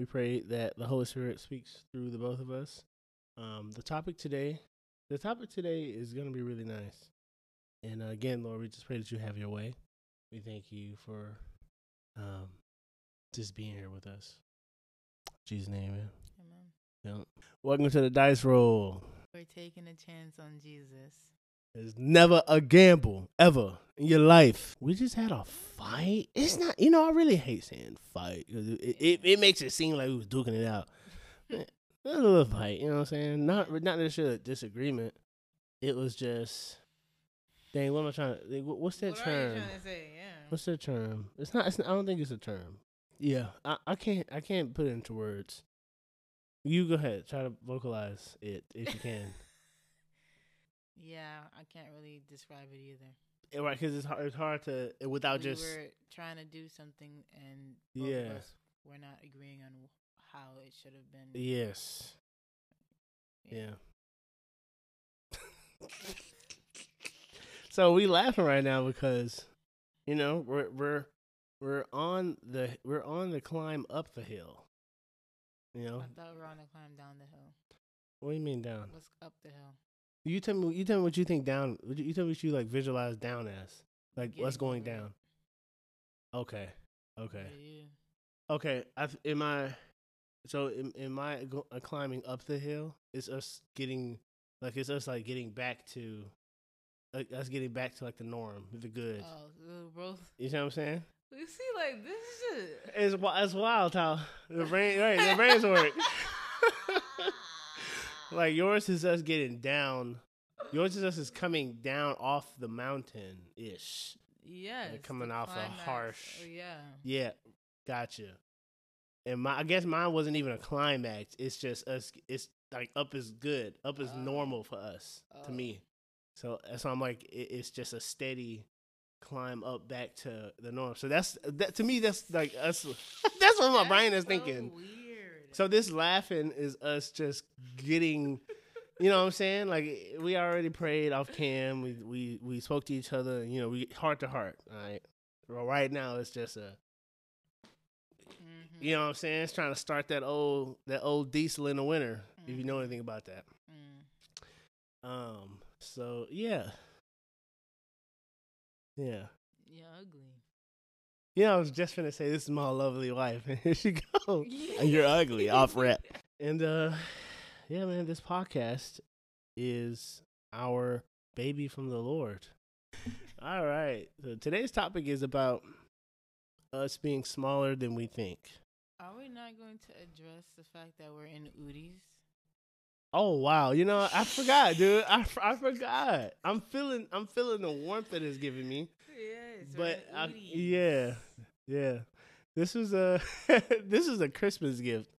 We pray that the Holy Spirit speaks through the both of us. Um, the topic today, the topic today is going to be really nice. And uh, again, Lord, we just pray that you have your way. We thank you for um, just being here with us. In Jesus' name, man. Amen. Yep. Welcome to the dice roll. We're taking a chance on Jesus. It's never a gamble ever in your life. We just had a fight. It's not, you know, I really hate saying fight it, it, it makes it seem like we was duking it out. It was a little fight, you know what I'm saying? Not not necessarily a disagreement. It was just, dang, what am I trying to? What's that what term? are you trying to say? Yeah. What's that term? It's not. It's not I don't think it's a term. Yeah, I, I can't. I can't put it into words. You go ahead. Try to vocalize it if you can. Yeah, I can't really describe it either. Yeah, right, because it's hard. It's hard to eh, without just we just. were trying to do something, and both Yeah. of us were not agreeing on how it should have been. Yes. Yeah. so we laughing right now because, you know, we're we're we're on the we're on the climb up the hill. You know, I thought we were on a climb down the hill. what do you mean down? What's up the hill? You tell me. You tell me what you think down. what You tell me what you like visualize down as. Like what's going down. Okay. Okay. Yeah. Okay. I am I. So in, in my go, uh, climbing up the hill, it's us getting like it's us like getting back to like us getting back to like the norm, the good. Oh, we're. You see what I'm saying? You see like this shit. It's it's wild how the brain right the brains work. like yours is us getting down. Yours is us is coming down off the mountain ish. Yes. coming the off a oh, harsh- Oh, yeah. Yeah, gotcha. And my I guess mine wasn't even a climax. It's just us. It's like up is good. Up is Oh. normal for us. To Oh. me, so that's why I'm like it, it's just a steady climb up back to the norm. So that's that to me. That's like us. that's what my brain is so thinking. Weird. So this laughing is us just getting, you know what I'm saying? Like we already prayed off cam. We we we spoke to each other. You know, we heart to heart. All right. Well, right now it's just a, Mhm. you know what I'm saying? It's trying to start that old that old diesel in the winter. If you know Mhm. anything about that. Mm. Um. So yeah. Yeah. You're ugly. You know, I was just gonna say this is my lovely wife, and here she goes. And you're ugly, off rep. And uh yeah, man, this podcast is our baby from the Lord. All right. So today's topic is about us being smaller than we think. Are we not going to address the fact that we're in Oodies? Oh wow, you know I forgot, dude. I, I forgot. I'm feeling I'm feeling the warmth that it's giving me. Yes. but I, yeah, yeah. This was a this is a Christmas gift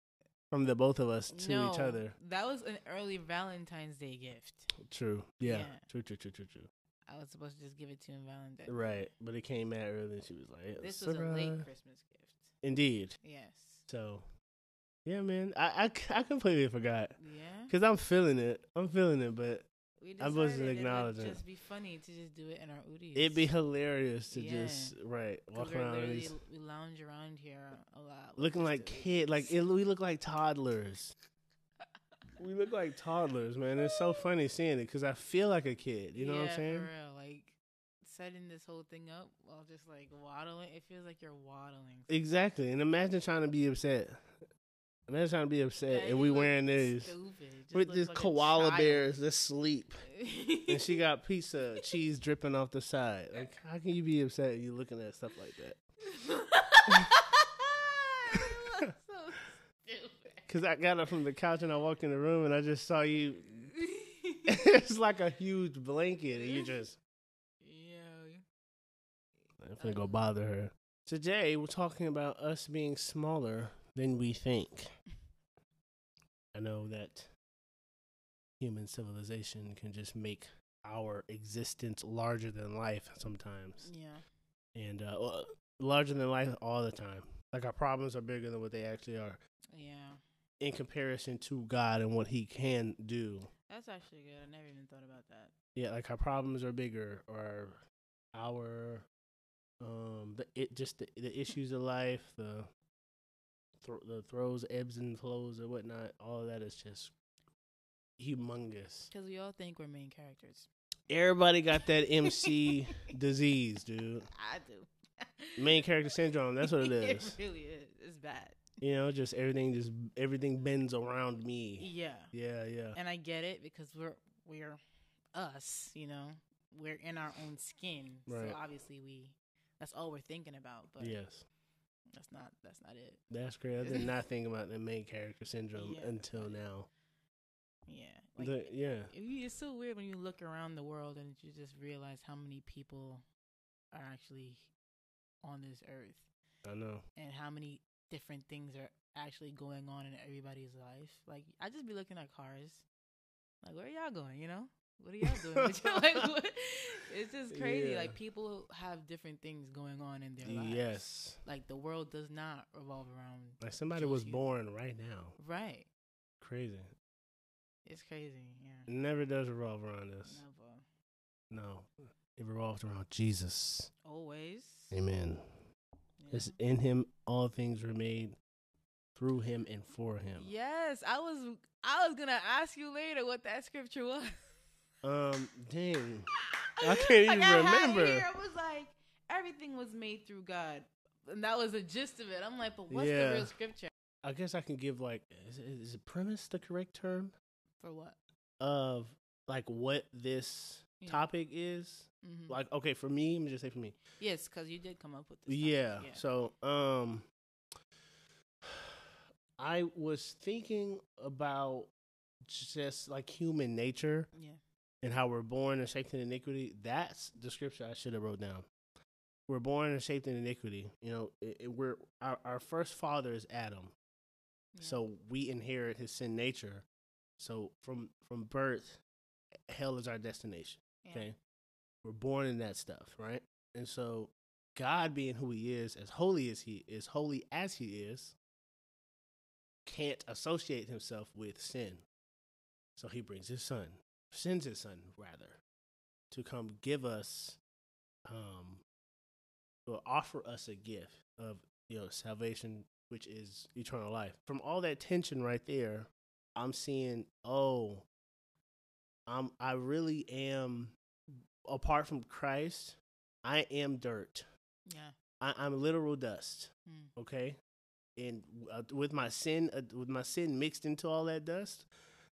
from the both of us to no, each other. That was an early Valentine's Day gift. True. Yeah. Yeah. True. True. True. True. True. I was supposed to just give it to him Valentine's. Right, but it came out early, and she was like, This was a late Christmas gift. Indeed. Yes. So, yeah, man, I I completely forgot Yeah. because I'm feeling it. I'm feeling it, but We I wasn't decided it would acknowledging it. Just be funny to just do it in our Oodies. it'd be hilarious to Yeah. just right walk around these, We lounge around here a lot. Looking like kid, like it, we look like toddlers. we look like toddlers, man. It's so funny seeing it because I feel like a kid. You know what I'm Yeah, saying? For real, like setting this whole thing up while just like waddling. It feels like you're waddling. Exactly. And imagine trying to be upset. Imagine trying to be upset, Yeah, and we wearing these Just with this like koala bears asleep. and she got pizza cheese dripping off the side. Like, how can you be upset? You looking at stuff like that? so stupid. Because I got up from the couch and I walked in the room and I just saw you. it's like a huge blanket, and you just. yeah. I'm gonna go bother her. Today we're talking about us being smaller than we think. I know that human civilization can just make our existence larger than life sometimes. Yeah. and uh, well, larger than life all the time. Like our problems are bigger than what they actually are Yeah. in comparison to God and what He can do. That's actually good. I never even thought about that. Yeah, like our problems are bigger, or our um the it just the, the issues of life, the th- the throws, ebbs and flows, and whatnot. All that is just humongous. Because we all think we're main characters. Everybody got that MC disease, dude. I do. Main character syndrome. That's what it is. it really is. It's bad. You know, just everything just everything bends around me. Yeah. Yeah, yeah. And I get it because we're we're us, you know. We're in our own skin. Right. So obviously we that's all we're thinking about, but Yes. That's not that's not it. That's great. I did not think about the main character syndrome Yeah. until now. Yeah. Like The- yeah. it- it's so weird when you look around the world and you just realize how many people are actually on this earth I know. and how many different things are actually going on in everybody's life. Like I just be looking at cars, like where are y'all going? You know, what are y'all doing? like what? it's just crazy. Yeah. Like people have different things going on in their lives. Yes. like the world does not revolve around. Like somebody was you. born right now. Right. Crazy. It's crazy. Yeah. It never does revolve around us. Never. No. It revolves around Jesus. Always. Amen. Yeah. It's in him all things were made through him and for him. Yes, I was. I was gonna ask you later what that scripture was. Um dang. I can't even Like, I had it remember. here, It was like everything was made through God, and that was the gist of it. I'm like, but what's Yeah. the real scripture I guess I can give like is, is premise the correct term for what? of like what this Yeah. topic is? hmm Like okay, for me, let me just say for me. yes, because you did come up with this. topic, Yeah. So, um, I was thinking about just like human nature yeah, and how we're born and shaped in iniquity. That's the scripture I should have wrote down. We're born and shaped in iniquity. You know, it, it- we're our, our first father is Adam, yeah. so we inherit his sin nature. So from from birth, hell is our destination. yeah. Okay. We're born in that stuff, right? And so God being who he is, as holy as he is, holy as he is, can't associate himself with sin. So he brings his son, sends his son rather, to come give us um or offer us a gift of you know salvation which is eternal life. From all that tension right there, I'm seeing, oh, I'm I really am apart from Christ, I am dirt. yeah. I, I'm literal dust. Mm. Okay, and uh, with my sin, uh, with my sin mixed into all that dust,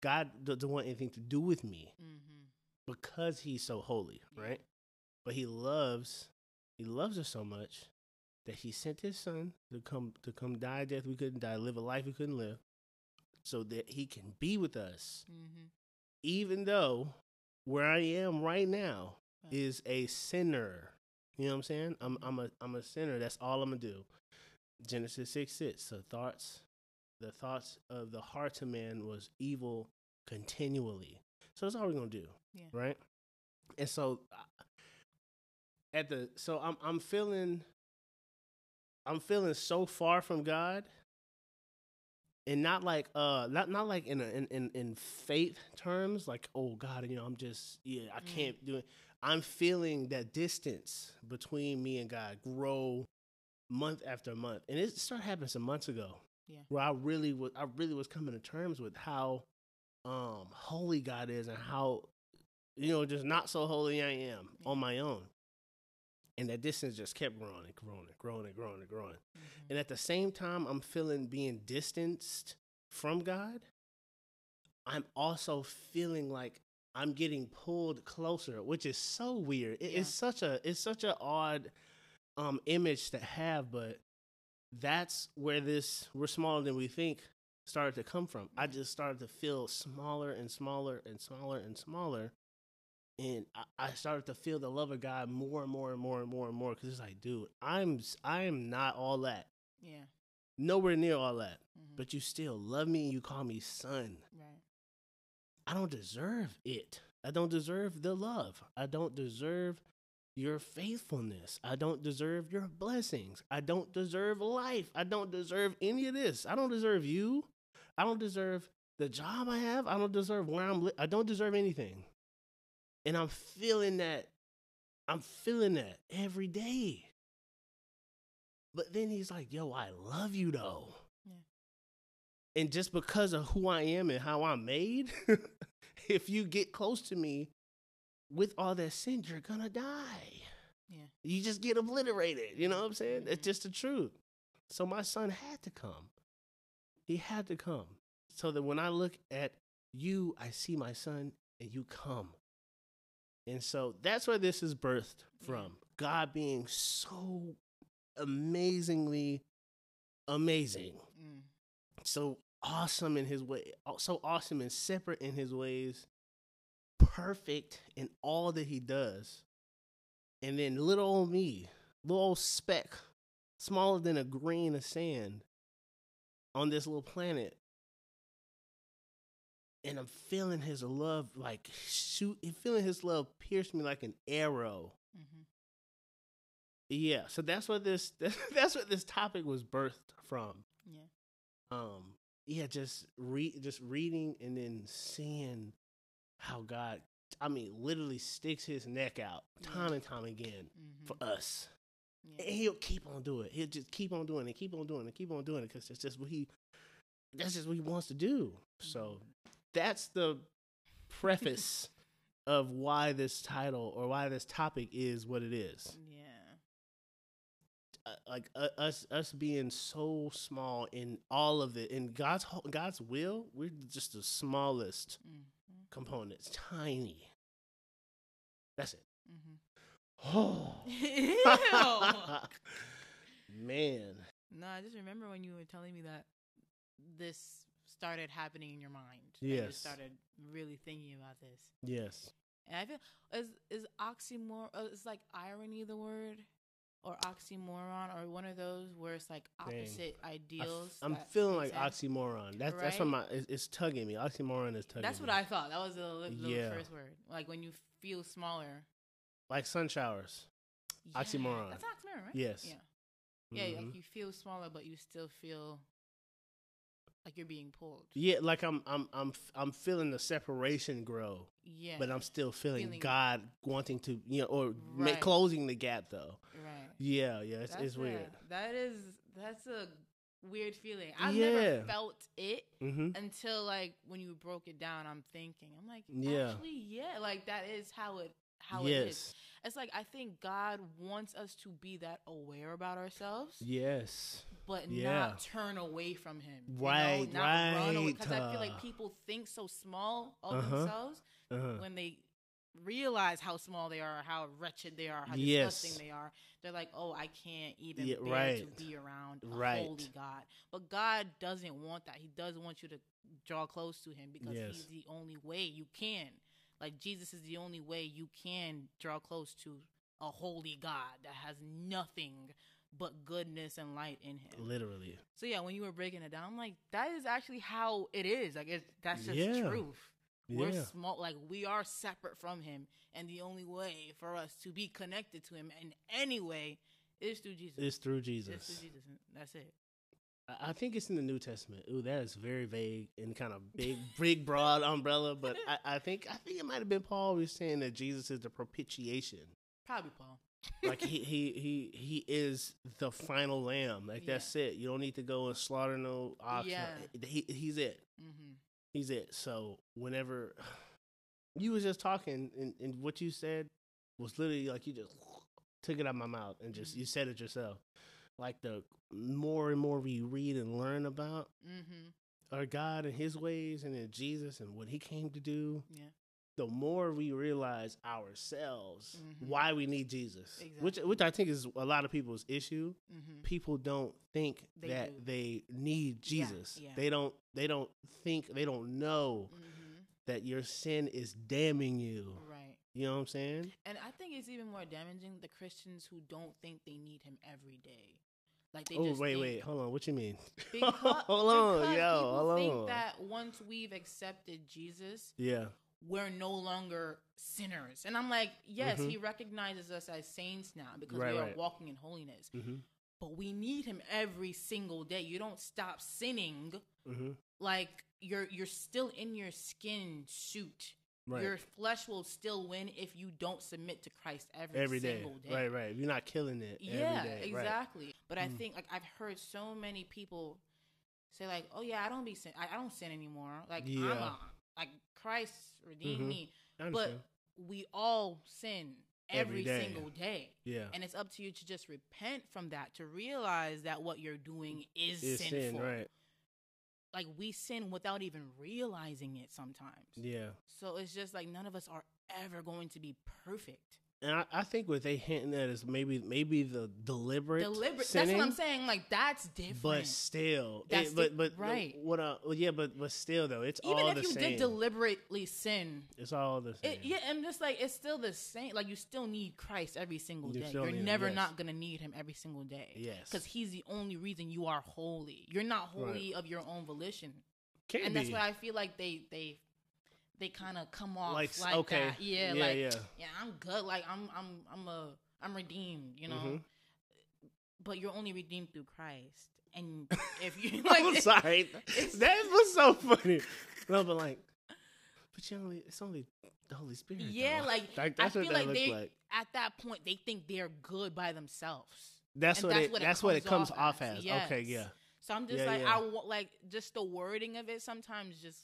God doesn't want anything to do with me Mm-hmm. because He's so holy, Yeah. right? But He loves, He loves us so much that He sent His Son to come to come die a death we couldn't die, live a life we couldn't live, so that He can be with us, Mm-hmm. even though where I am right now Right. is a sinner. You know what I'm saying? I'm I'm a I'm a sinner. That's all I'm gonna do. Genesis six six. So thoughts, the thoughts of the heart of man was evil continually. So that's all we're gonna do, Yeah. right? And so uh, at the so I'm I'm feeling I'm feeling so far from God. And not like uh not not like in a, in, in in faith terms like oh God you know I'm just yeah I Mm. can't do it I'm feeling that distance between me and God grow month after month, and it started happening some months ago. Yeah. where I really was, I really was coming to terms with how um holy God is and how you know just not so holy I am Yeah. on my own, and that distance just kept growing and growing and growing and growing and growing. Mm-hmm. And at the same time, I'm feeling being distanced from God. I'm also feeling like I'm getting pulled closer, which is so weird. It- Yeah. It's such a it's such an odd um image to have, but that's where this we're smaller than we think started to come from. I just started to feel smaller and smaller and smaller and smaller. And I, I started to feel the love of God more and more and more and more and more because it's like, dude, I'm I am not all that, Yeah. nowhere near all that, Mm-hmm. but you still love me and you call me son. right. I don't deserve it. I don't deserve the love. I don't deserve your faithfulness. I don't deserve your blessings. I don't deserve life. I don't deserve any of this. I don't deserve you. I don't deserve the job I have. I don't deserve where I'm li- I don't deserve anything. And I'm feeling that I'm feeling that every day. But then he's like, "Yo, I love you though." Yeah. and just because of who I am and how I'm made, if you get close to me with all that sin, you're gonna die. Yeah. You just get obliterated. You know what I'm saying? It's Mhm. just the truth. So my son had to come. He had to come. So that when I look at you, I see my son and you come. And so that's where this is birthed from. God being so amazingly amazing. Mm. So awesome in his way, so awesome and separate in his ways, perfect in all that he does. And then little old me, little old speck, smaller than a grain of sand on this little planet. And I'm feeling his love like shoot, feeling his love pierce me like an arrow. hmm Yeah, so that's what this that's what this topic was birthed from. Yeah. um yeah just read just reading and then seeing how god i mean literally sticks his neck out time and time again hmm for us. Yeah. and he'll keep on doing it. He'll just keep on doing it keep on doing it keep on doing it because it's just what he that's just what he wants to do. So that's the preface of why this title or why this topic is what it is. Yeah. uh, like uh, us us being so small in all of it in God's whole- God's will we're just the smallest hmm components tiny that's it Mm-hmm. oh man No, I just remember when you were telling me that this started happening in your mind. that You Yes. started really thinking about this. yes And I feel is is oxymor uh, is like irony the word or oxymoron or one of those where it's like Dang. ideals. I am feeling like sense. oxymoron that's that's what my it's, it's tugging me oxymoron is tugging That's what me. I thought. That was the, li- the Yeah. first word. Like when you feel smaller. like sun showers Yeah, Oxymoron. That's oxymoron, right? Yes. Yeah. Yeah, Mhm. like you feel smaller, but you still feel like you're being pulled. yeah like I'm I'm I'm I'm feeling the separation grow Yeah. but I'm still feeling, Feeling- God wanting to you know or ma- closing the gap though right. yeah yeah it's, it's weird a- that is that's a weird feeling. I've Yeah. never felt it mm-hmm until like when you broke it down. I'm thinking, I'm like, Yeah. actually, yeah, like that is how it how it is. It's like I think God wants us to be that aware about ourselves, yes but Yeah. not turn away from Him. you know? Right, Not run away right, because I feel uh. like people think so small of Uh-huh. themselves uh-huh. when they realize how small they are, how wretched they are, how Yes. disgusting they are, they're like, "Oh, I can't even Yeah, bear right. to be around a Right. holy God." But God doesn't want that. He does want you to draw close to Him because Yes. He's the only way you can. Like Jesus is the only way you can draw close to a holy God that has nothing but goodness and light in Him. literally So yeah, when you were breaking it down, I'm like, that is actually how it is. Like, it, that's just Yeah. truth. We're yeah small, like we are separate from him, and the only way for us to be connected to him in any way is through Jesus. it's through It's jesus through Jesus. That's it. I I think it's in the New Testament. Ooh, that is very vague and kind of big, big, broad umbrella. But I, I think I think it might have been Paul who was saying that Jesus is the propitiation. Probably Paul. Like he he he he is the final lamb. Like that's it. You don't need to go and slaughter no ox. Yeah. He, he's it. hmm He's it. So whenever you was just talking and, and what you said was literally like you just took it out of my mouth and just you said it yourself. Like the more and more we read and learn about hmm our God and His ways and then Jesus and what He came to do, Yeah. The more we realize ourselves Mhm. why we need Jesus, which Exactly. which I think is a lot of people's issue. hmm People don't think They that do. they need Jesus. yeah. They don't. They don't think. They don't know hmm that your sin is damning you. Right. You know what I'm saying? And I think it's even more damaging the Christians who don't think they need him every day. Like they oh just wait, wait, hold on. What you mean? Because, hold on, yo, hold think on. that once we've accepted Jesus, yeah, we're no longer sinners. And I'm like, yes, Mhm. he recognizes us as saints now because Right, we are right. walking in holiness. hmm But we need him every single day. You don't stop sinning hmm like you're you're still in your skin suit. right. Your flesh will still win if you don't submit to Christ every, every day. single day. right, right. You're not killing it. Yeah, every day. right. exactly. But I Mm. think like I've heard so many people say like, "Oh yeah, I don't be sin. I, I don't sin anymore. Like I'm Yeah. a, like Christ redeemed Mhm. me." But we all sin Every every, day. single day. yeah. And it's up to you to just repent from that, to realize that what you're doing is It's sinful. sin, right? Like we sin without even realizing it sometimes. Yeah. So it's just like none of us are ever going to be perfect. And I, I think what they hinting at is maybe maybe the deliberate Deliberate. sinning, That's what I'm saying. Like that's different. But still, That's it, but but right. What? Uh, well, yeah, but but still though, it's even all if the you same. did deliberately sin, it's all the same. it, yeah, I'm just like it's still the same. Like you still need Christ every single You day. You're need him, never yes. not gonna need him every single day. Yes. because He's the only reason you are holy. You're not holy of your own volition, Can't and be. that's why I feel like they they they kind of come off like, like, okay, that. Yeah, yeah, like yeah. yeah, I'm good. Like I'm I'm I'm a I'm redeemed. You know, Mhm. but you're only redeemed through Christ. And if you like, I'm sorry, it's- that was so funny. No, but like, but you only it's only the Holy Spirit. Yeah, though. like, Like, I feel like they like. at that point they think they're good by themselves. That's what that's it. what it that's what it comes comes off off as, as. yes. Okay, yeah. So I'm just Yeah, like yeah. I want like just the wording of it sometimes just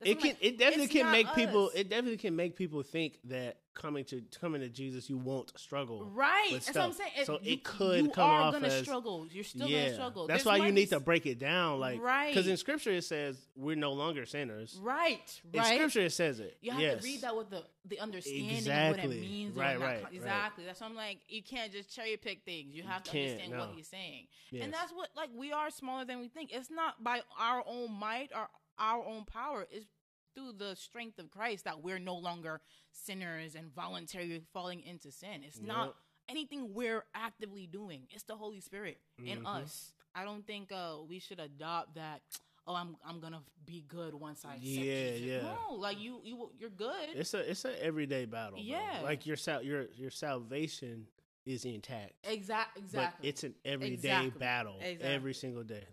It can. like, it definitely can make people. It definitely can make people think that coming to coming to Jesus, you won't struggle. right. That's what I'm saying. So it you, could you come are off gonna as- struggle. You're still yeah, gonna struggle. that's There's why you need to break it down, like Right. Because in Scripture it says we're no longer sinners. Right. Right. In Scripture it says it. You have yes. to read that with the the understanding of what it means. Right, or not. right, right. Exactly. That's why I'm like, you can't just cherry pick things. You have to can't, understand what no. he's saying. Yes. And that's what like we are smaller than we think. It's not by our own might or our own power. It's through the strength of Christ that we're no longer sinners and voluntarily falling into sin. It's Yep. not anything we're actively doing. It's the Holy Spirit in Mhm. us. I don't think uh, we should adopt that. Oh, I'm I'm gonna be good once I Yeah, yeah. No, like you you you're good. It's a it's an everyday battle. bro. Yeah. like your sal your your salvation is intact. Exact, But exactly. it's an everyday Exactly. battle Exactly. every single day.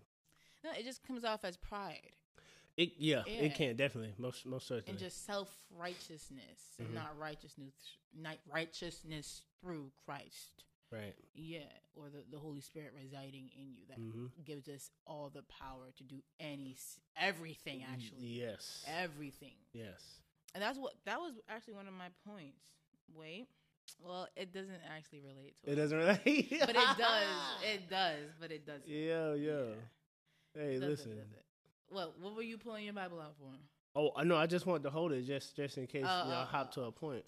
no, it just comes off as pride It yeah, Yeah. it can definitely most most certainly. and just self righteousness Mhm. not righteousness, not righteousness through Christ. right. Yeah, or the, the Holy Spirit residing in you that hmm gives us all the power to do any everything actually Yes. everything. Yes. And that's what that was actually one of my points. Wait, well, it doesn't actually relate to It It doesn't relate. but it does. It does, but it doesn't. Yeah, yeah. Hey, It does, listen. it. What what were you pulling your Bible out for? Oh, I know. I just wanted to hold it just just in case Oh, y'all oh, hop oh. to a point.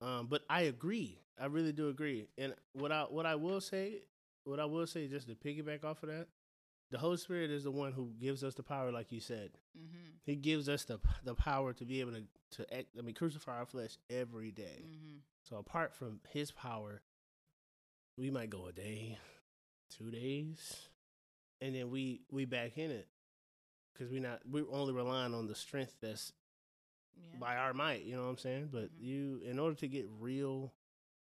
Um, but I agree. I really do agree. And what I what I will say, what I will say, just to piggyback off of that, the Holy Spirit is the one who gives us the power, like you said. Mm-hmm. He gives us the the power to be able to to act, I mean crucify our flesh every day. Mm-hmm. So apart from His power, we might go a day, two days, and then we we back in it because we're not we're only relying on the strength that's Yeah. by our might. You know what I'm saying? But Mhm. you, in order to get real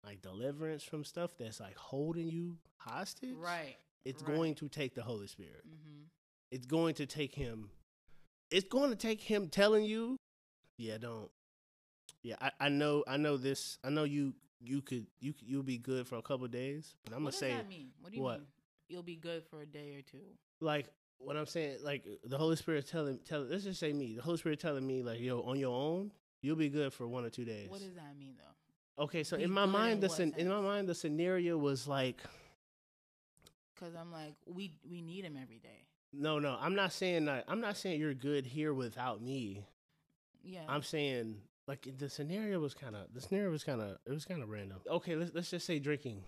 like deliverance from stuff that's like holding you hostage, Right. It's right. going to take the Holy Spirit. Mm-hmm. It's going to take him. It's going to take him telling you, yeah, don't. Yeah, I, I know, I know this. I know you. You could, you you'll be good for a couple days, but I'm what gonna say? What do you what? mean? You'll be good for a day or two. like, what I'm saying, like the Holy Spirit telling, telling. Let's just say me, the Holy Spirit telling me, like, yo, on your own, you'll be good for one or two days. What does that mean though? Okay, so Be in my mind, the scen- in my mind, the scenario was like, Because I'm like, we we need him every day. no, no, I'm not saying that. I'm not saying you're good here without me. Yeah. I'm saying like the scenario was kind of the scenario was kind of it was kind of random. Okay, let's let's just say drinking.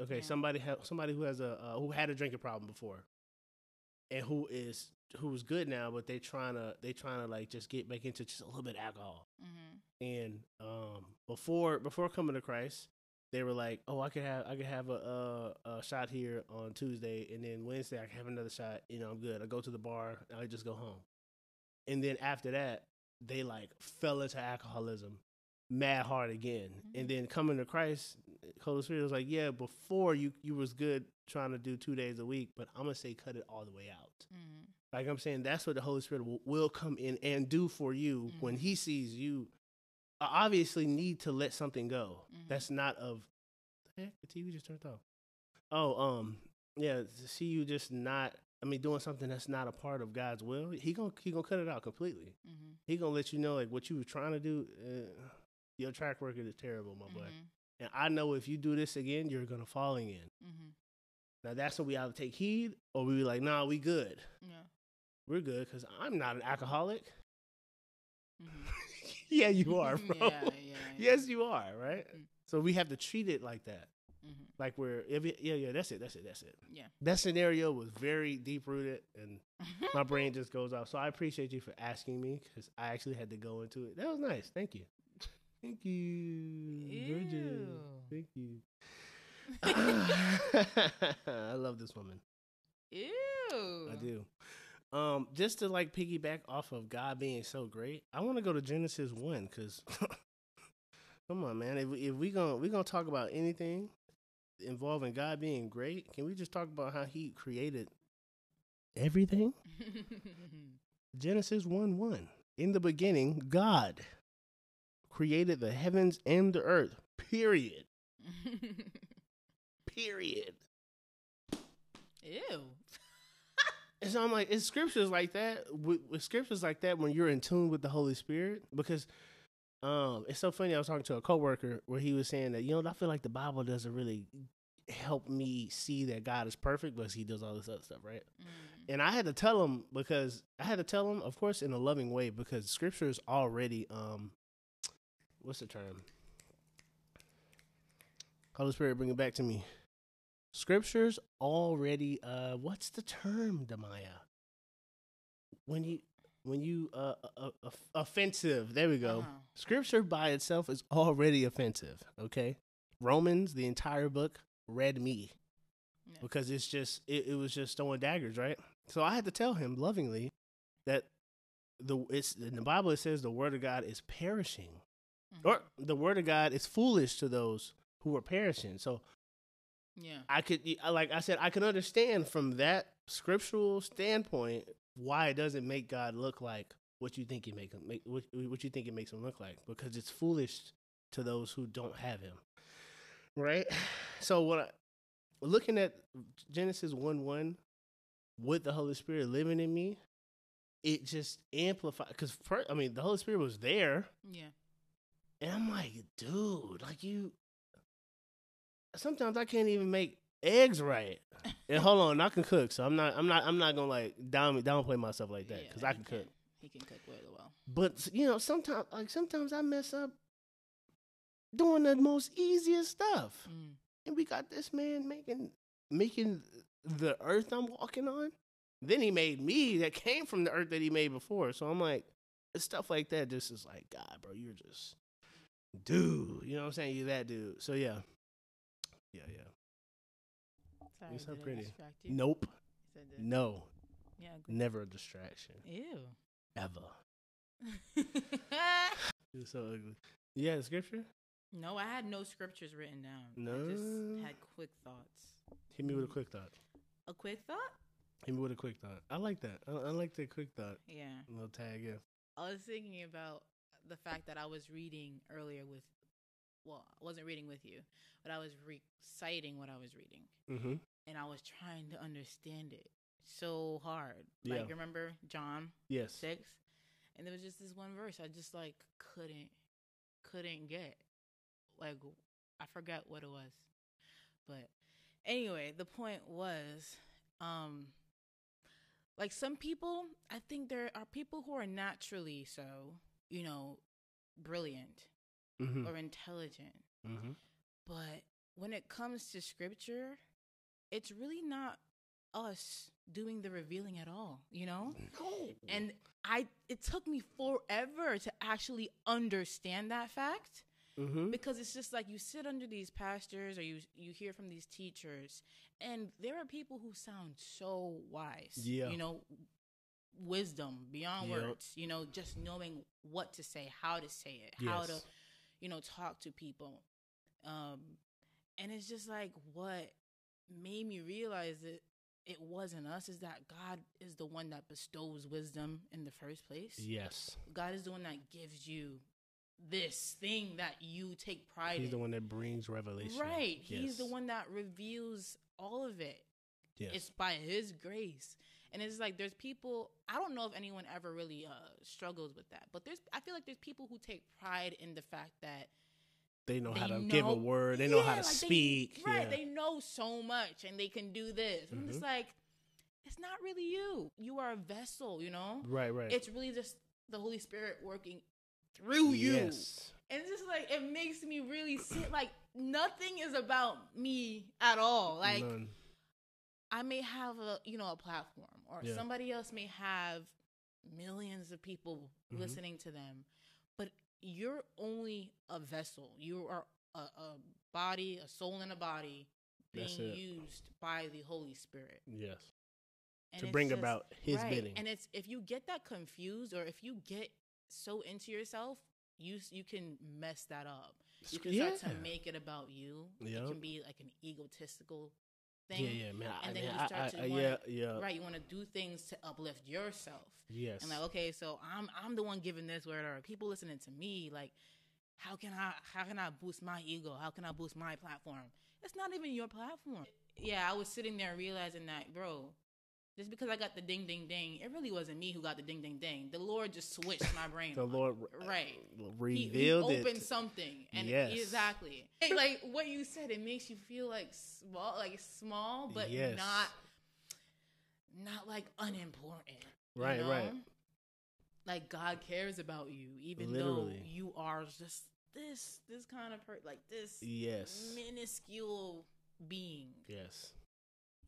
Okay, Yeah. somebody ha- somebody who has a uh, who had a drinking problem before, and who is who's good now, but they're trying to they trying to like just get back into just a little bit of alcohol. mm-hmm. And um before before coming to Christ, they were like, oh, I could have I could have a, a a shot here on Tuesday, and then Wednesday I can have another shot. You know, I'm good. I go to the bar, I just go home. And then after that, they like fell into alcoholism, mad hard again. And then coming to Christ, Holy Spirit was like, yeah, before you you was good trying to do two days a week, but I'm gonna say cut it all the way out. Mm-hmm. Like I'm saying, that's what the Holy Spirit will, will come in and do for you when Mhm. He sees you. Obviously, need to let something go. Mhm. That's not of. The heck, the TV just turned off. Oh, um, yeah. To see you just not I mean, doing something that's not a part of God's will, he gonna he gonna cut it out completely. Mm-hmm. He gonna let you know like what you were trying to do. Uh, your track record is terrible, my boy. Mm-hmm. And I know if you do this again, you're gonna fall again. Mm-hmm. Now that's when we either take heed or we be like, nah, we good. Yeah. We're good because I'm not an alcoholic. Mm-hmm. yeah, you are, bro. yeah, yeah, yeah. Yes, you are, right? Mm. So we have to treat it like that. Mm-hmm. Like we're every yeah, yeah, that's it, that's it, that's it. Yeah. That scenario was very deep rooted and my brain just goes off. So I appreciate you for asking me because I actually had to go into it. That was nice. Thank you. Thank you. Ew. Thank you. I love this woman. Ew. I do. Um, just to like piggyback off of God being so great, I want to go to Genesis one because, come on, man. If if we gonna we gonna talk about anything involving God being great, can we just talk about how He created everything? Genesis one one. In the beginning, God created the heavens and the earth. Period. Period. Ew. And so I'm like, it's scriptures like that. With, with scriptures like that, when you're in tune with the Holy Spirit, because um, it's so funny. I was talking to a coworker where he was saying that you know I feel like the Bible doesn't really help me see that God is perfect, but He does all this other stuff, right? Mm. And I had to tell him because I had to tell him, of course, in a loving way, because Scripture is already um, what's the term? Holy Spirit, bring it back to me. Scripture's already uh, what's the term, Demaya? When you when you uh, uh, uh offensive. There we go. Uh-huh. Scripture by itself is already offensive. Okay, Romans, the entire book, read me because it's just it, it was just throwing daggers, right? So I had to tell him lovingly that the it's in the Bible it says the word of God is perishing, Mhm. or the word of God is foolish to those who are perishing. So yeah. I could, like I said, I can understand from that scriptural standpoint why it doesn't make God look like what you think he make him make what, what you think it makes him look like because it's foolish to those who don't have him, right? So what I looking at Genesis one one with the Holy Spirit living in me, it just amplified because I mean the Holy Spirit was there, Yeah. And I'm like, dude, like you. Sometimes I can't even make eggs right. And hold on, I can cook, so I'm not, I'm not, I'm not gonna like down downplay myself like that Yeah, because I he can cook. He can cook really well. But you know, sometimes, like sometimes I mess up doing the most easiest stuff, Mm. and we got this man making making the earth I'm walking on. Then he made me that came from the earth that he made before. So I'm like, stuff like that just is like, God, bro, you're just dude. You know what I'm saying? You're that dude. So yeah. Yeah, yeah. Sorry, You're so pretty. you? Nope. No. Yeah. good. Never a distraction. Ew. Ever. You're so ugly. You had a scripture? no, I had no scriptures written down. I No. just had quick thoughts. Hit me with a mm. quick thought. A quick thought? Hit me with a quick thought. I like that. I, I like that quick thought. Yeah. little tag, yeah. I was thinking about the fact that I was reading earlier with, well, I wasn't reading with you, but I was reciting what I was reading. Mm-hmm. And I was trying to understand it so hard. Yeah. Like, remember John Yes. 6? And there was just this one verse I just, like, couldn't, couldn't get. Like, I forgot what it was. But anyway, the point was, um, like some people, I think there are people who are naturally so, you know, brilliant Mm-hmm. or intelligent. Mm-hmm. But when it comes to scripture, it's really not us doing the revealing at all, you know? And I it took me forever to actually understand that fact mm-hmm. because it's just like you sit under these pastors or you you hear from these teachers and there are people who sound so wise Yeah. you know wisdom beyond Yep. words you know just knowing what to say how to say it how to you know talk to people um and it's just like what made me realize that it wasn't us is that god is the one that bestows wisdom in the first place Yes. God is the one that gives you this thing that you take pride He's in. the one that brings revelation. Right. He's the one that reveals all of it. Yes. It's by His grace, and it's like there's people. I don't know if anyone ever really uh, struggles with that, but there's. I feel like there's people who take pride in the fact that they know they how to give a word. They know how to like they- speak. right? yeah. They know so much, and they can do this. And it's like it's not really you. You are a vessel. You know. right, right. It's really just the Holy Spirit working through you. Yes. And it's just like it makes me really see like nothing is about me at all. Like None. I may have a you know a platform or Yeah. somebody else may have millions of people Mhm. listening to them, but you're only a vessel. You are a, a body, a soul in a body being used by the Holy Spirit. yes. And to bring just- about His right. bidding. And it's if you get that confused or if you get so into yourself, you you can mess that up. You can start to make it about you. Yep. It can be like an egotistical thing. yeah, yeah, man. I, and then man, you I- start I- to I- wanna- yeah, yeah. Right, you want to do things to uplift yourself. Yes. And like, okay, so I'm I'm the one giving this word, or people listening to me. Like, how can I how can I boost my ego? How can I boost my platform? It's not even your platform. Yeah, I was sitting there realizing that, bro. Just because I got the ding ding ding, it really wasn't me who got the ding ding ding. The Lord just switched my brain. the on. Lord right. revealed He, he uh, revealed opened it. something, and Yes. exactly Hey, like what you said. It makes you feel like small, like small, but Yes. not not like unimportant. you Right, right. Like God cares about you, even Literally. though you are just this this kind of per like this Yes. minuscule being. Yes.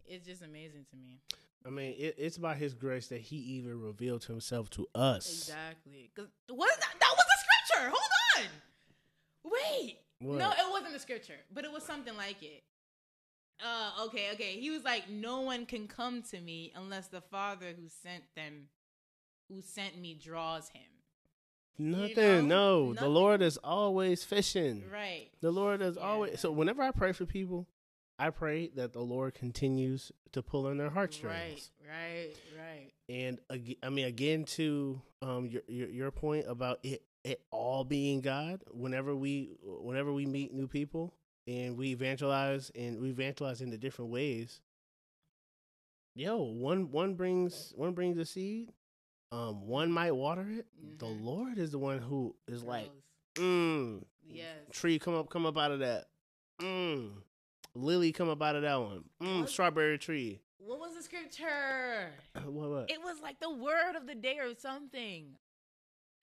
It's just amazing to me. I mean, it, it's by His grace that He even revealed Himself to us. Exactly. Cause that? That was the scripture. Hold on. Wait. What? No, it wasn't the scripture, but it was something like it. Uh, okay, okay. He was like, "No one can come to me unless the Father who sent them, who sent me, draws him." Nothing. know? no, the Lord is always fishing. Right. The Lord is Yeah. always. So whenever I pray for people, I pray that the Lord continues to pull on their heartstrings. Right. Right. Right. And ag- I mean, again, to um your, your your point about it it all being God. Whenever we whenever we meet new people and we evangelize and we evangelize in the different ways. Yo, one one brings one brings a seed. Um, one might water it. The Mhm. Lord is the one who is like, mm, yes. tree come up come up out of that. Mm. Lily come up out of that one. Mm, strawberry tree. What was the scripture? what what? It was like the word of the day or something.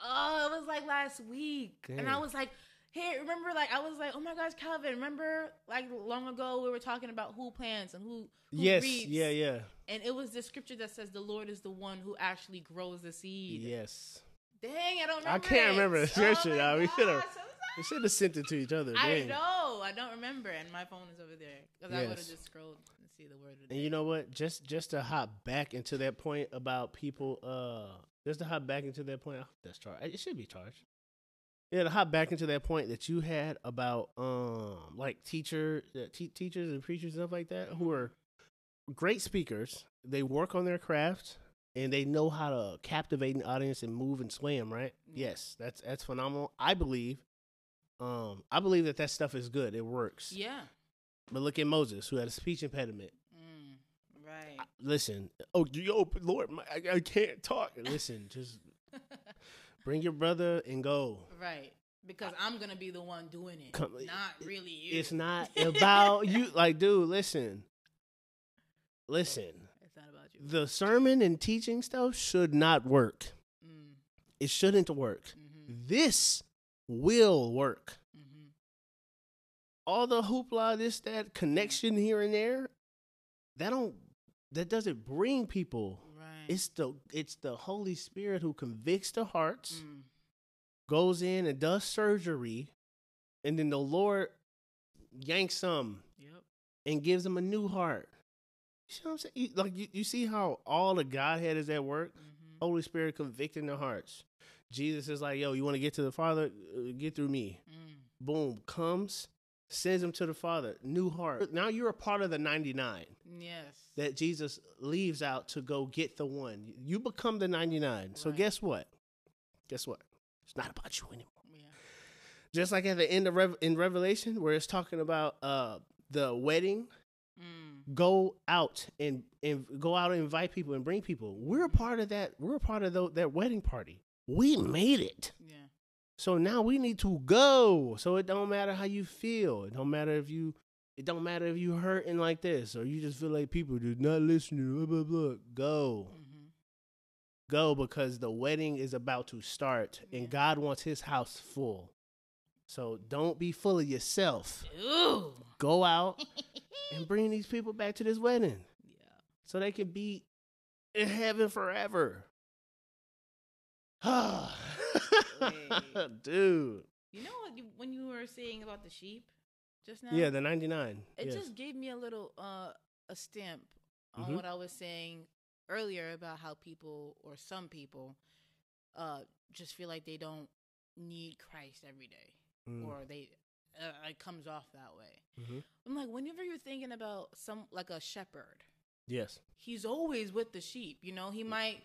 Oh, it was like last week. And I was like, hey, remember, like, I was like, oh my gosh, Calvin, remember, like, long ago we were talking about who plants and who, who yes, reaps? yeah, yeah. And it was the scripture that says the Lord is the one who actually grows the seed. Yes. Dang, I don't remember. I can't it. remember the scripture, Oh my dawg. We should've- gosh, We should have sent it to each other. I dang. know. I don't remember, and my phone is over there because I would have just scrolled and see the word of the And day. you know what? Just just to hop back into that point about people, uh, just to hop back into that point. oh, That's charged. It should be charged. Yeah, to hop back into that point that you had about um like teacher uh, te- teachers and preachers and stuff like that who are great speakers. They work on their craft and they know how to captivate an audience and move and sway them. Right? Yes, that's that's phenomenal. I believe. Um, I believe that that stuff is good. It works. yeah. But look at Moses, who had a speech impediment. Mm, right. I- listen, oh, yo, Lord, my, I, I can't talk. Listen, just bring your brother and go. Right. Because I'm gonna be the one doing it, Come- not really you. It's not about you. Like, dude, listen, listen. It's not about you. The sermon and teaching stuff should not work. Mm, It shouldn't work. mhm, This will work. mhm. All the hoopla, this, that connection here and there, that don't, that doesn't bring people. Right. It's the, it's the Holy Spirit who convicts the hearts. Mm, goes in and does surgery, and then the Lord yanks them yep. and gives them a new heart. You see what I'm saying? Like you, you see how all the Godhead is at work. mhm, Holy Spirit convicting the hearts. Jesus is like, yo, you want to get to the Father? Uh, Get through me. mm, Boom, comes, sends him to the Father. New heart. Now you're a part of the 99 Yes. that Jesus leaves out to go get the one. You become the 99. So guess what? Guess what? It's not about you anymore. yeah. just like at the end of Rev- in Revelation, where it's talking about uh the wedding, Mm, go out and and go out and invite people and bring people. We're a part of that. We're a part of tho- that wedding party. We made it. Yeah. So now we need to go. So it don't matter how you feel. It don't matter if you it don't matter if you hurting like this or you just feel like people do not listening. Blah blah blah. Go. Mm-hmm. Go because the wedding is about to start and God wants his house full. So don't be full of yourself. Ooh. Go out and bring these people back to this wedding yeah. so they can be in heaven forever. Dude. You know what? You, when you were saying about the sheep just now, Yeah, the 99. it yes. just gave me a little uh a stamp on Mhm. what I was saying earlier about how people or some people uh just feel like they don't need Christ every day Mm, or they uh, it comes off that way. mhm. I'm like whenever you're thinking about some like a shepherd, Yes. he's always with the sheep, you know? He might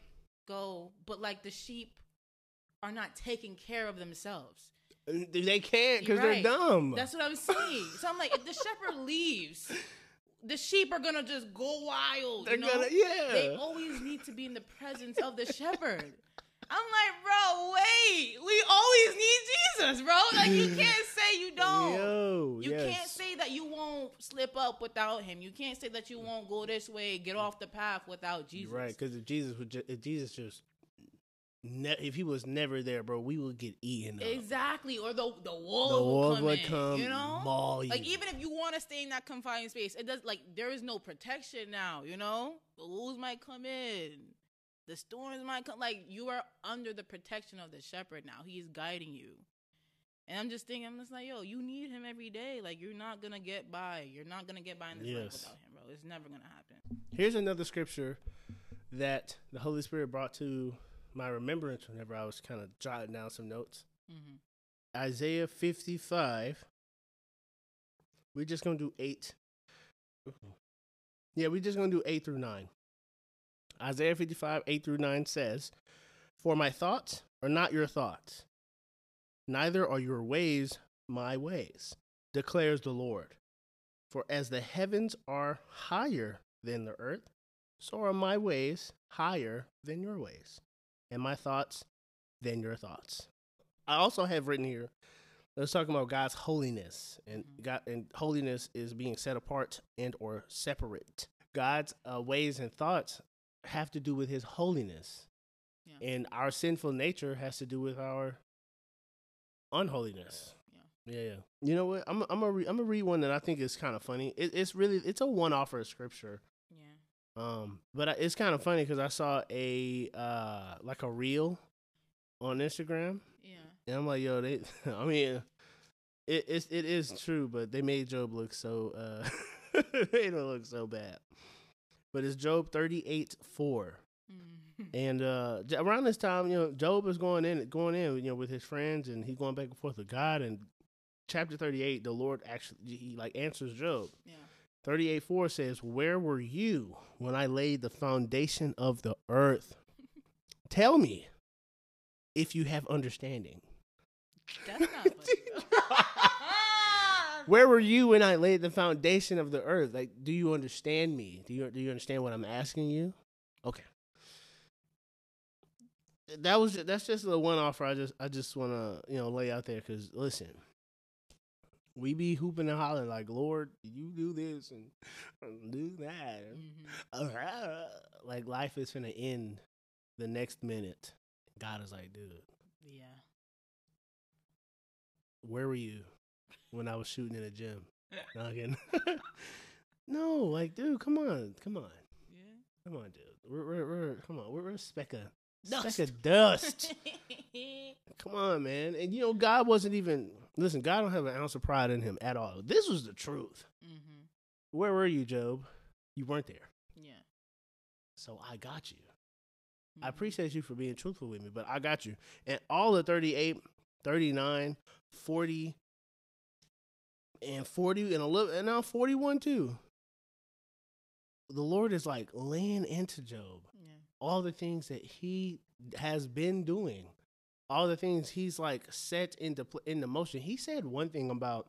go but like the sheep are not taking care of themselves. They can't because You're they're dumb. That's what I was saying. So I'm like, if the shepherd leaves, the sheep are gonna just go wild. they're you know? gonna, yeah. They always need to be in the presence of the shepherd. I'm like, bro, wait. We always need Jesus, bro. Like you can't say you don't. Yo, You yes. can't say that you won't slip up without him. You can't say that you won't go this way, get off the path without Jesus. You're right, because if Jesus would, ju- if Jesus just, ne- if he was never there, bro, we would get eaten up. Exactly. Or the the wolves, The will wolves come would in, come, you know? maul you. Like even if you want to stay in that confined space, it does like there is no protection now, you know? The wolves might come in. The storms might come like you are under the protection of the shepherd now. He is guiding you. And I'm just thinking, I'm just like, yo, you need him every day. Like you're not gonna get by. You're not gonna get by in this life without him, bro. It's never gonna happen. Here's another scripture that the Holy Spirit brought to my remembrance whenever I was kind of jotting down some notes. hmm Isaiah 55. We're just going to do eight. Yeah, we're just going to do eight through nine. Isaiah 55, 8 through 9 says, For my thoughts are not your thoughts, neither are your ways my ways, declares the Lord. For as the heavens are higher than the earth, so are my ways higher than your ways, and my thoughts than your thoughts. I also have written here. Let's talk about God's holiness, and Mhm. God and holiness is being set apart and or separate. God's uh, ways and thoughts have to do with His holiness, Yeah. and our sinful nature has to do with our unholiness. Yeah. Yeah. You know what? I'm I'm gonna re- I'm gonna read one that I think is kind of funny. It, it's really it's a one offer of scripture. Um, but I, it's kind of funny because I saw a uh like a reel on Instagram, Yeah. and I'm like, yo, they. I mean, it it's, it is true, but they made Job look so uh, they don't look so bad. But it's Job thirty eight four, Mhm. and uh around this time, you know, Job is going in going in, you know, with his friends, and he's going back and forth with God. And chapter thirty eight, the Lord actually he like answers Job. yeah. 38 4 says, Where were you when I laid the foundation of the earth? Tell me if you have understanding. That's not funny. Where were you when I laid the foundation of the earth? Like, do you understand me? Do you do you understand what I'm asking you? Okay. That was that's just the one offer I just I just want to you know lay out there because listen, we be hooping and hollering like Lord, you do this and do that. Mhm. like life is gonna end the next minute. God is like, dude, Yeah. where were you when I was shooting in a gym? No, I'm no, like, dude, come on, come on, Yeah. come on, dude. We're, we're, we're come on, we're, we're a speck of Dust. speck of dust. come on, man. And you know, God wasn't even listen. God don't have an ounce of pride in him at all. This was the truth. mhm. Where were you, Job? You weren't there. Yeah. So I got you. I Mhm. appreciate you for being truthful with me, but I got you. And all the 38, 39, 40, and 40, and a little, and now 41 too. The Lord is like laying into Job. All the things that he has been doing, all the things he's like set into pl- into motion. He said one thing about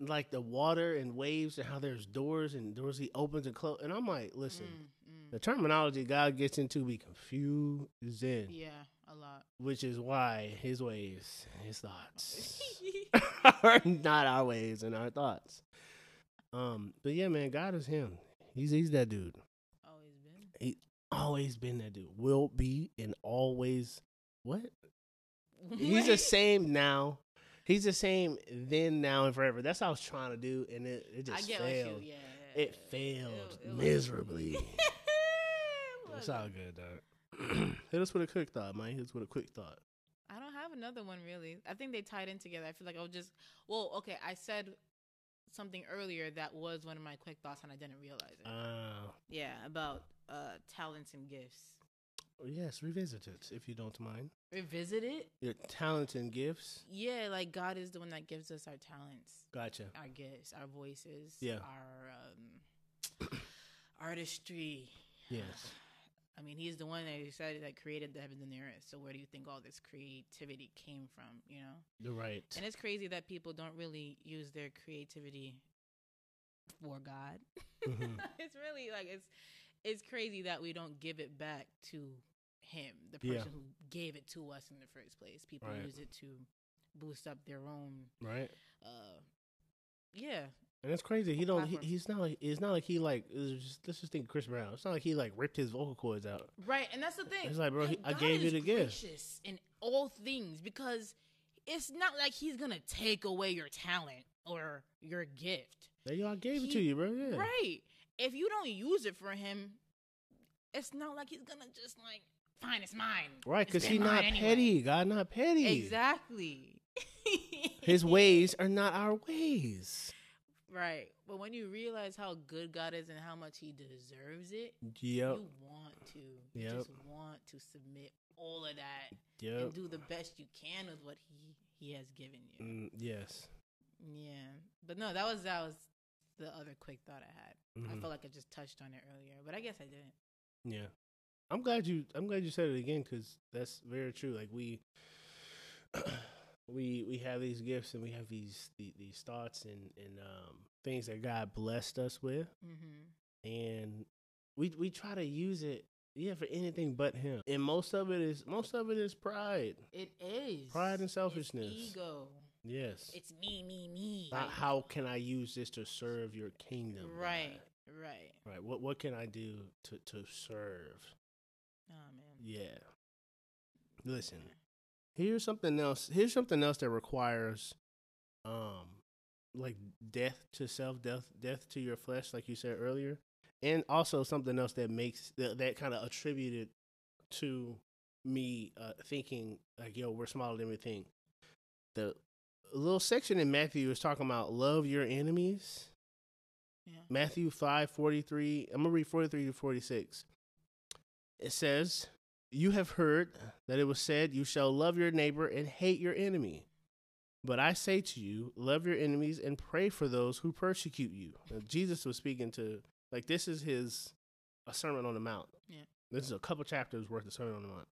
like the water and waves and how there's doors and doors he opens and close. And I'm like, listen, Mm, mm. the terminology God gets into be confusing, Yeah, a lot. which is why his ways, his thoughts are not our ways and our thoughts. Um, but yeah, man, God is him. He's he's that dude. Always been. Always been that dude. Will be and always what? He's the same now. He's the same then, now, and forever. That's what I was trying to do, and it, it I just failed. what you. Yeah. It failed It- it miserably. It it's all good, dog. Hit us with a quick thought, man. Hit us with a quick thought. I don't have another one really. I think they tied in together. I feel like I'll just. Well, okay. I said something earlier that was one of my quick thoughts, and I didn't realize it. Uh, yeah, about uh talents and gifts. yes, revisit it if you don't mind. Revisit it. Your talents and gifts. Yeah, like God is the one that gives us our talents, Gotcha. our gifts, our voices, Yeah. our um, artistry. Yes. I mean, he's the one that decided that created the heavens and the earth. So where do you think all this creativity came from? You know, You're right. and it's crazy that people don't really use their creativity for God. Mhm. it's really like it's it's crazy that we don't give it back to him, the Yeah. person who gave it to us in the first place. People Right. use it to boost up their own Right. uh yeah. And it's crazy. He don't. He, he's not. Like, it's not like he like. It's just, let's just think Chris Brown. It's not like he like ripped his vocal cords out. Right, and that's the thing. It's like, bro, he- I gave you the gift. in all things because it's not like he's gonna take away your talent or your gift. There you. I gave it to you, bro. Yeah. Right. If you don't use it for him, it's not like he's gonna just like, fine, it's mine. Right, because been he not anyway." petty. God not petty. Exactly. His ways are not our ways. Right. But when you realize how good God is and how much he deserves it, Yep. you want to. You Yep. just want to submit all of that Yep. and do the best you can with what he he has given you. Mm, yes. Yeah. But no, that was that was the other quick thought I had. I Mhm. felt like I just touched on it earlier, but I guess I didn't. Yeah. I'm glad you. I'm glad you said it again because that's very true. Like we, we we have these gifts and we have these the, these thoughts and and um, things that God blessed us with, Mm-hmm. and we we try to use it. Yeah, for anything but him. And most of it is most of it is pride. It is Pride and It's selfishness. ego. Yes. It's me, me, me. Not how can I use this to serve your kingdom? Right. God? Right. Right. What what can I do to to serve? Oh man. Yeah. Listen. Here's something else. Here's something else that requires um like death to self, death death to your flesh like you said earlier. And also something else that makes that, that kind of attributed to me uh thinking like yo, we're smaller than we think. The little section in Matthew is talking about love your enemies. Yeah. Matthew five forty three. I'm gonna read forty three to forty six. It says, "You have heard that it was said, You shall love your neighbor and hate your enemy. But I say to you, love your enemies and pray for those who persecute you." Now, Jesus was speaking to like this is his a sermon on the mount. Yeah. This is a couple chapters worth of sermon on the mount.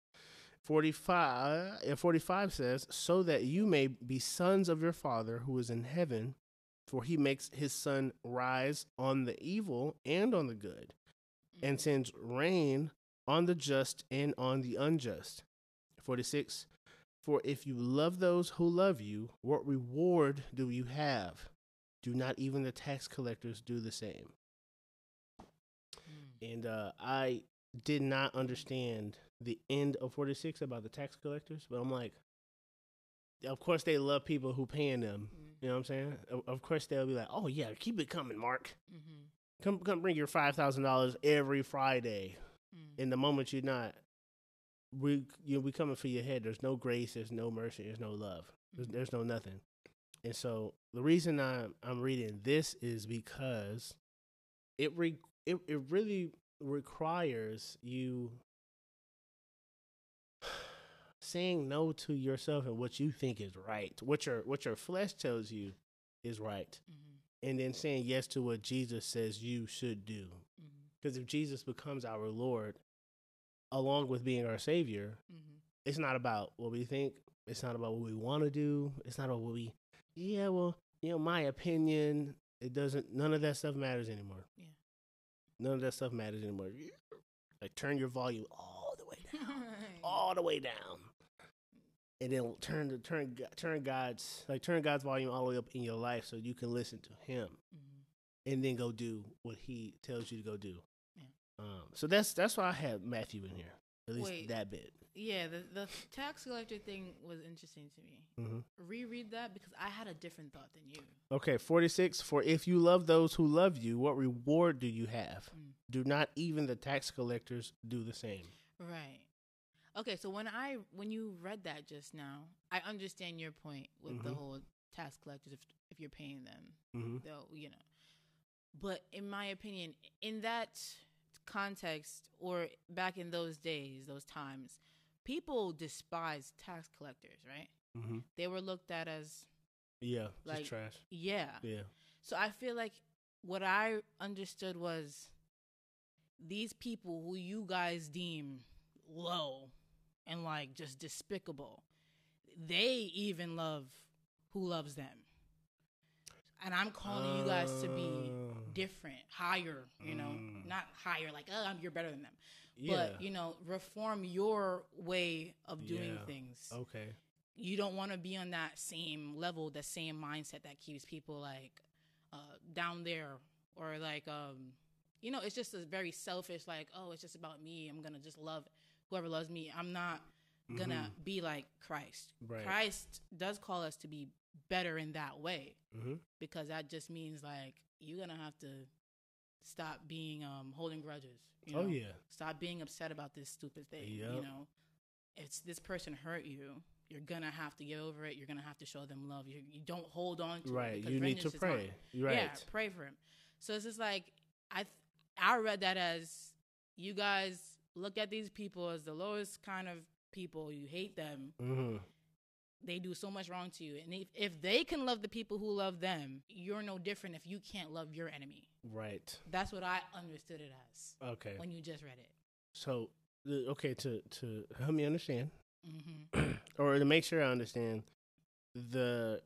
45 and 45 says, "So that you may be sons of your Father who is in heaven." For he makes his sun rise on the evil and on the good, and Mhm. sends rain on the just and on the unjust. 46. For if you love those who love you, what reward do you have? Do not even the tax collectors do the same? Mm. And uh, I did not understand the end of 46 about the tax collectors, but I'm like, of course they love people who paying them. Mm. You know what I'm saying? Of, of course they'll be like, oh yeah, keep it coming, Mark. Mhm. Come come bring your five thousand dollars every Friday. Mm. And the moment you're not, we you we coming for your head. There's no grace. There's no mercy. There's no love. There's, Mhm. there's no nothing. And so the reason I'm I'm reading this is because it re, it it really requires you saying no to yourself and what you think is right, what your what your flesh tells you is right, Mhm. and then saying yes to what Jesus says you should do. Because if Jesus becomes our Lord, along with being our Savior, Mhm. it's not about what we think. It's not about what we want to do. It's not about what we, yeah, well, you know, my opinion, it doesn't. None of that stuff matters anymore. Yeah. None of that stuff matters anymore. Like turn your volume all the way down, all the way down, and then turn the turn turn God's like turn God's volume all the way up in your life so you can listen to Him, Mhm. and then go do what He tells you to go do. Yeah. Um. So that's that's why I have Matthew in here. At least Wait. that bit. Yeah, the the tax collector thing was interesting to me. hmm Reread that because I had a different thought than you. Okay, 46. For if you love those who love you, what reward do you have? Mm. Do not even the tax collectors do the same? Right. Okay, so when I when you read that just now, I understand your point with the Mhm. whole tax collectors if if you're paying them, Mm-hmm. they'll you know. But in my opinion, in that context or back in those days, those times, people despised tax collectors, right? Mm-hmm. They were looked at as Yeah, Like- just trash. yeah. Yeah. So I feel like what I understood was these people who you guys deem low and like just despicable, they even love who loves them. And I'm calling you guys to be Oh. different, higher, you know, Mm. not higher like, oh, you're better than them. Yeah. But, you know, reform your way of doing Yeah. things okay. you don't want to be on that same level, the same mindset that keeps people like uh, down there, or like um, you know, it's just a very selfish. Like, oh, it's just about me. I'm gonna just love whoever loves me. I'm not gonna be like Christ. Mm-hmm. Right. Christ does call us to be better in that way Mm-hmm. because that just means like you're gonna have to stop being um holding grudges. You know? Oh yeah. Stop being upset about this stupid thing. You know, if this person hurt you, you're gonna have to get over it. You're gonna have to show them love. You, you don't hold on to it. Right. You need to pray. right. Yeah, pray for him. So it's just like I, th- I read that as you guys look at these people as the lowest kind of people. You hate them. Mm-hmm. They do so much wrong to you, and if, if they can love the people who love them, you're no different if you can't love your enemy. Right. That's what I understood it as Okay. when you just read it. So, okay, to to help me understand, hmm or to make sure I understand, the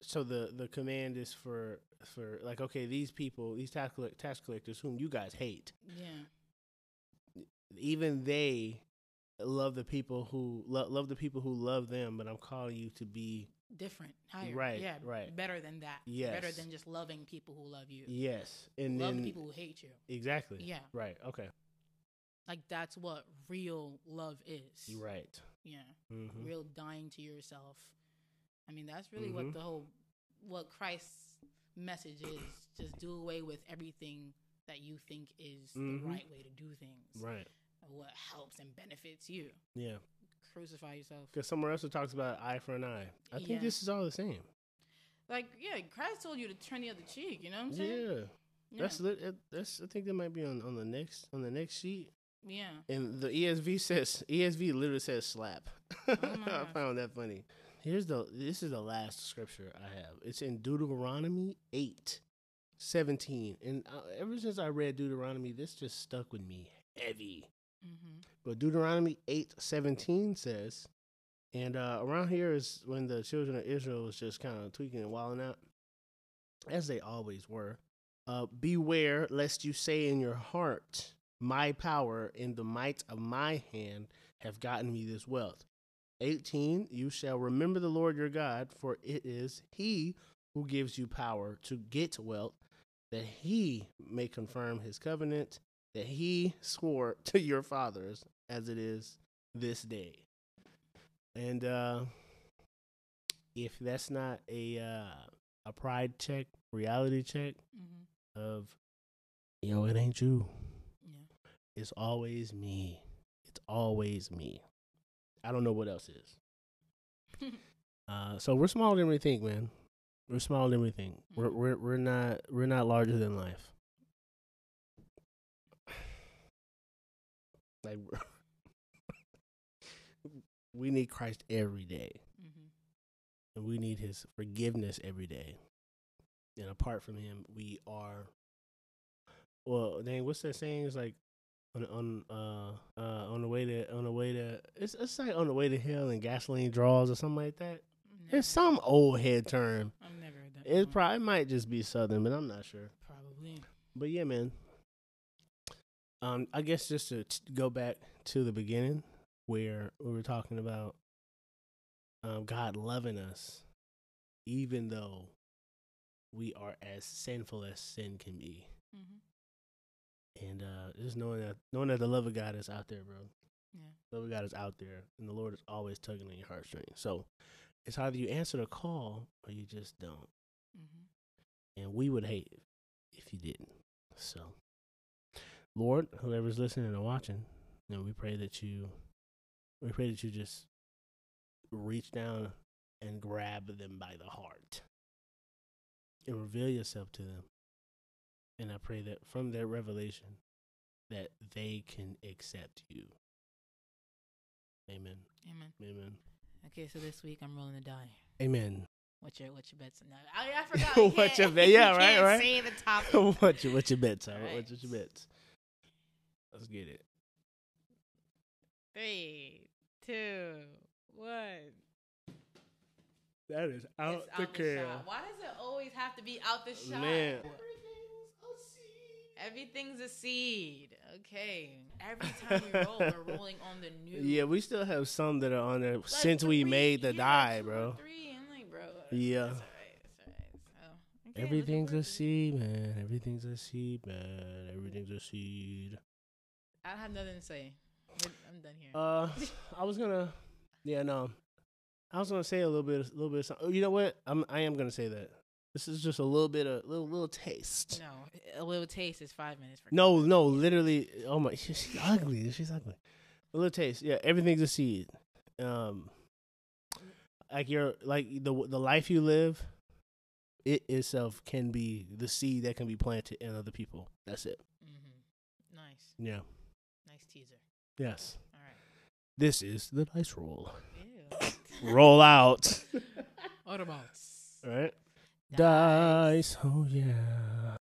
so the the command is for for like okay, these people, these tax collect, tax collectors whom you guys hate, Yeah. Even they love the people who lo- love the people who love them. But I'm calling you to be different, higher, Right, Yeah, right. Better than that. Yes. better than just loving people who love you. yes, and love then people who hate you. exactly Yeah, right. Okay, like that's what real love is. you're right. Yeah, Mm-hmm. real dying to yourself. I mean, that's really what Mhm. the whole what Christ's message is. Just do away with everything that you think is Mhm. the right way to do things. Right. What helps and benefits you. Yeah. Crucify yourself. Because somewhere else it talks about eye for an eye. I think Yeah. this is all the same. Like, yeah, Christ told you to turn the other cheek. You know what I'm saying? Yeah. That's it- That's I think that might be on, on the next on the next sheet. yeah. And the ESV says ESV literally says slap. Oh I found that funny. Here's the this is the last scripture I have. It's in Deuteronomy 8, 17. And uh, ever since I read Deuteronomy, this just stuck with me heavy. Mm-hmm. But Deuteronomy 8, 17 says, and uh, around here is when the children of Israel was just kind of tweaking and wilding out, as they always were. Uh, Beware lest you say in your heart, My power and the might of my hand have gotten me this wealth. 18 You shall remember the Lord your God, for it is he who gives you power to get wealth, that he may confirm his covenant that he swore to your fathers as it is this day. And uh, if that's not a uh, a pride check, reality check Mm-hmm. of yo, it ain't you. Yeah. It's always me. It's always me. I don't know what else is. Uh, so we're smaller than we think, man. We're smaller than we think. We're Mhm. we're we're not we're not larger than life. Like we need Christ every day, mm-hmm. and we need His forgiveness every day. And apart from Him, we are. Well, dang, what's that saying? It's like on on uh uh on the way to on the way to it's it's like on the way to hell and gasoline draws or something like that. Never, It's some old head term. I've never heard that. It probably might just be Southern, but I'm not sure. probably. But yeah, man. Um, I guess just to t- go back to the beginning where we were talking about um, God loving us, even though we are as sinful as sin can be, hmm and uh, just knowing that knowing that the love of God is out there, bro. Yeah. The love of God is out there, and the Lord is always tugging on your heartstrings. So it's either you answer the call or you just don't. hmm And we would hate if you didn't. So, Lord, whoever's listening or watching, you know, we pray that you, we pray that you just reach down and grab them by the heart and reveal yourself to them. And I pray that from their revelation, that they can accept you. Amen. Amen. Amen. Okay, so this week I'm rolling the die. Amen. What's your what's your bets? No, I, I forgot. You What's your bet? Yeah, you right, right. Say the topic. what's your what's your bets? All right. Alright. What's your bets? Let's get it. Three, two, one. That is out It's the out the can. shot. Why does it always have to be out the shot? Man. Everything's a seed. Okay. Every time we roll, we're rolling on the new. Yeah, we still have some that are on there Like since we made the yeah, die, bro. Three. I'm like, bro. Yeah. That's alright. That's alright. So, okay, Everything's a forward to it. seed, man. Everything's a seed, man. Everything's a seed. I have nothing to say. I'm done here. Uh, I was gonna, yeah, no, I was gonna say a little bit, a little bit. Of something. Oh, you know what? I'm, I am gonna say that. This is just a little bit, of little, little taste. no, a little taste is five minutes. For No, no, literally. Oh my, she, she's ugly. She's ugly. A little taste. Yeah, everything's a seed. Um, like your like the the life you live, it itself can be the seed that can be planted in other people. That's it. Mm-hmm. Nice, Yeah. Nice teaser. Yes. All right. This is the dice roll. Ew. Roll out. Autobots. All right. Dice. Oh yeah.